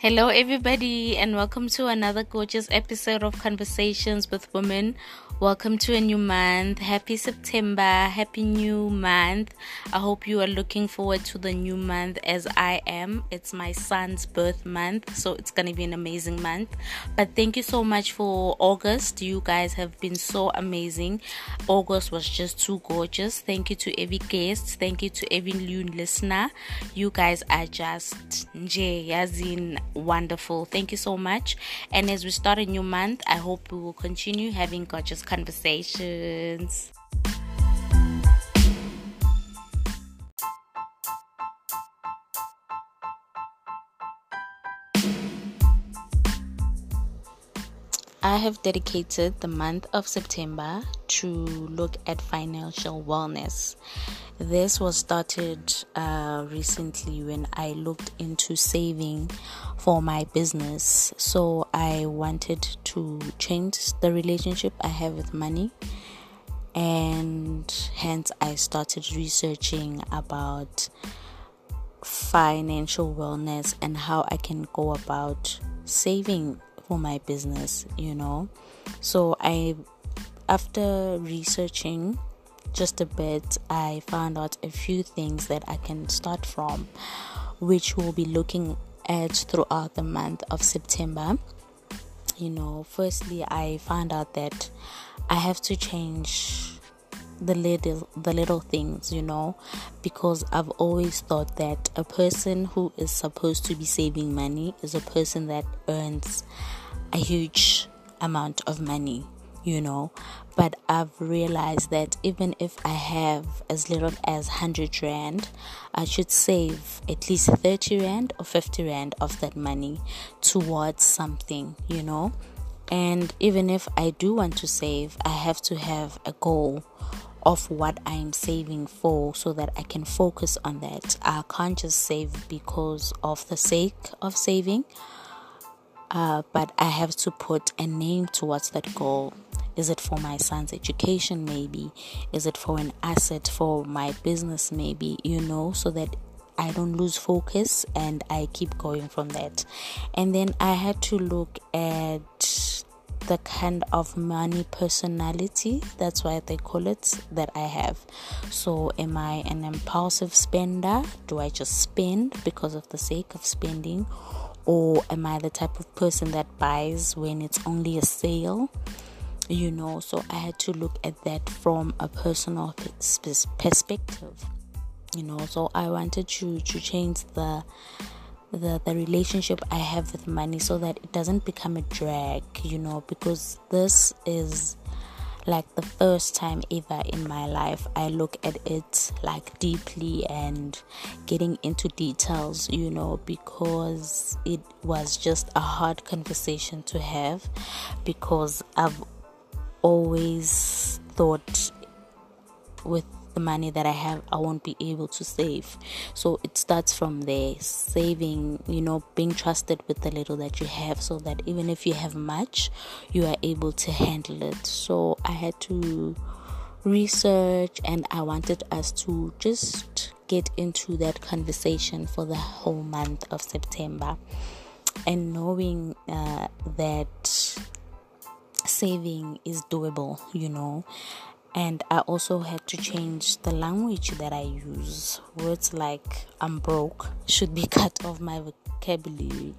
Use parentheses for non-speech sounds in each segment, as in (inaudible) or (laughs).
Hello, everybody, and welcome to another gorgeous episode of Conversations with Women. Welcome to a new month. Happy September. Happy new month. I hope you are looking forward to the new month as I am. It's my son's birth month, so it's going to be an amazing month. But thank you so much for August. You guys have been so amazing. August was just too gorgeous. Thank you to every guest. Thank you to every new listener. You guys are just yazin wonderful. Thank you so much. And as we start a new month, I hope we will continue having gorgeous conversations. I have dedicated the month of September to look at financial wellness. This was started uh, recently when I looked into saving for my business. So I wanted to change the relationship I have with money, and hence I started researching about financial wellness and how I can go about saving for my business, you know. So I after researching just a bit, I found out a few things that I can start from, which we'll be looking at throughout the month of September. You know, firstly, I found out that I have to change the little the little things you know because i've always thought that a person who is supposed to be saving money is a person that earns a huge amount of money you know. But i've realized that even if i have as little as 100 rand i should save at least 30 rand or 50 rand of that money towards something you know. And even if i do want to save i have to have a goal of what I'm saving for so that I can focus on that. I can't just save because of the sake of saving, uh, but I have to put a name towards that goal. Is it for my son's education, maybe? Is it for an asset for my business, maybe? You know, so that I don't lose focus and I keep going from that. And then I had to look at the kind of money personality that's why they call it that I have. So, am I an impulsive spender? Do I just spend because of the sake of spending? Or am I the type of person that buys when it's only a sale? You know, so I had to look at that from a personal perspective. You know, so I wanted to to change the the the relationship I have with money so that it doesn't become a drag, you know, because this is like the first time ever in my life I look at it like deeply and getting into details, you know, because it was just a hard conversation to have because I've always thought with the money that I have, I won't be able to save. So it starts from there saving, you know, being trusted with the little that you have, so that even if you have much, you are able to handle it. So I had to research and I wanted us to just get into that conversation for the whole month of September and knowing uh, that saving is doable, you know, and I also had to change the language that I use. Words like I'm broke should be (laughs) cut off my vocabulary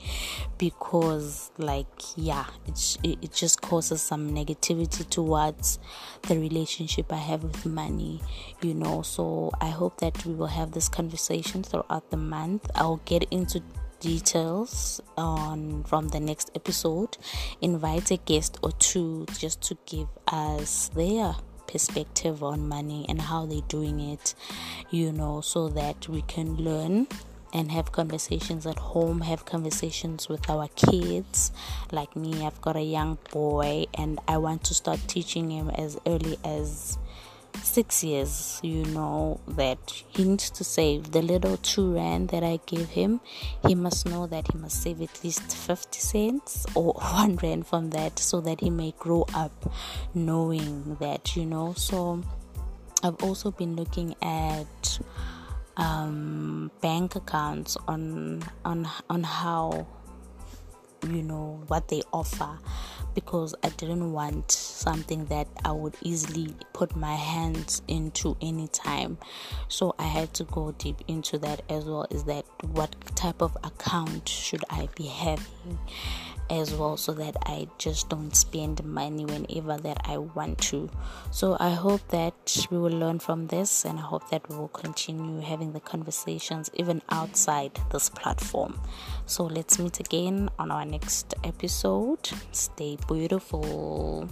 because, like, yeah, it, it just causes some negativity towards the relationship I have with money, you know. So, I hope that we will have this conversation throughout the month. I'll get into details on from the next episode invite a guest or two just to give us their perspective on money and how they're doing it, you know, so that we can learn and have conversations at home, have conversations with our kids. Like me, I've got a young boy and I want to start teaching him as early as six years, you know, that he needs to save the little two rand that I give him. He must know that he must save at least 50 cents or (laughs) one rand from that so that he may grow up knowing that, you know. So I've also been looking at um, bank accounts on on on how you know what they offer because I didn't want something that I would easily put my hands into anytime. So I had to go deep into that as well. Is that what type of account should I be having? As well so that I just don't spend money whenever that I want to. So I hope that we will learn from this and I hope that we will continue having the conversations even outside this platform. So let's meet again on our next episode. Stay beautiful.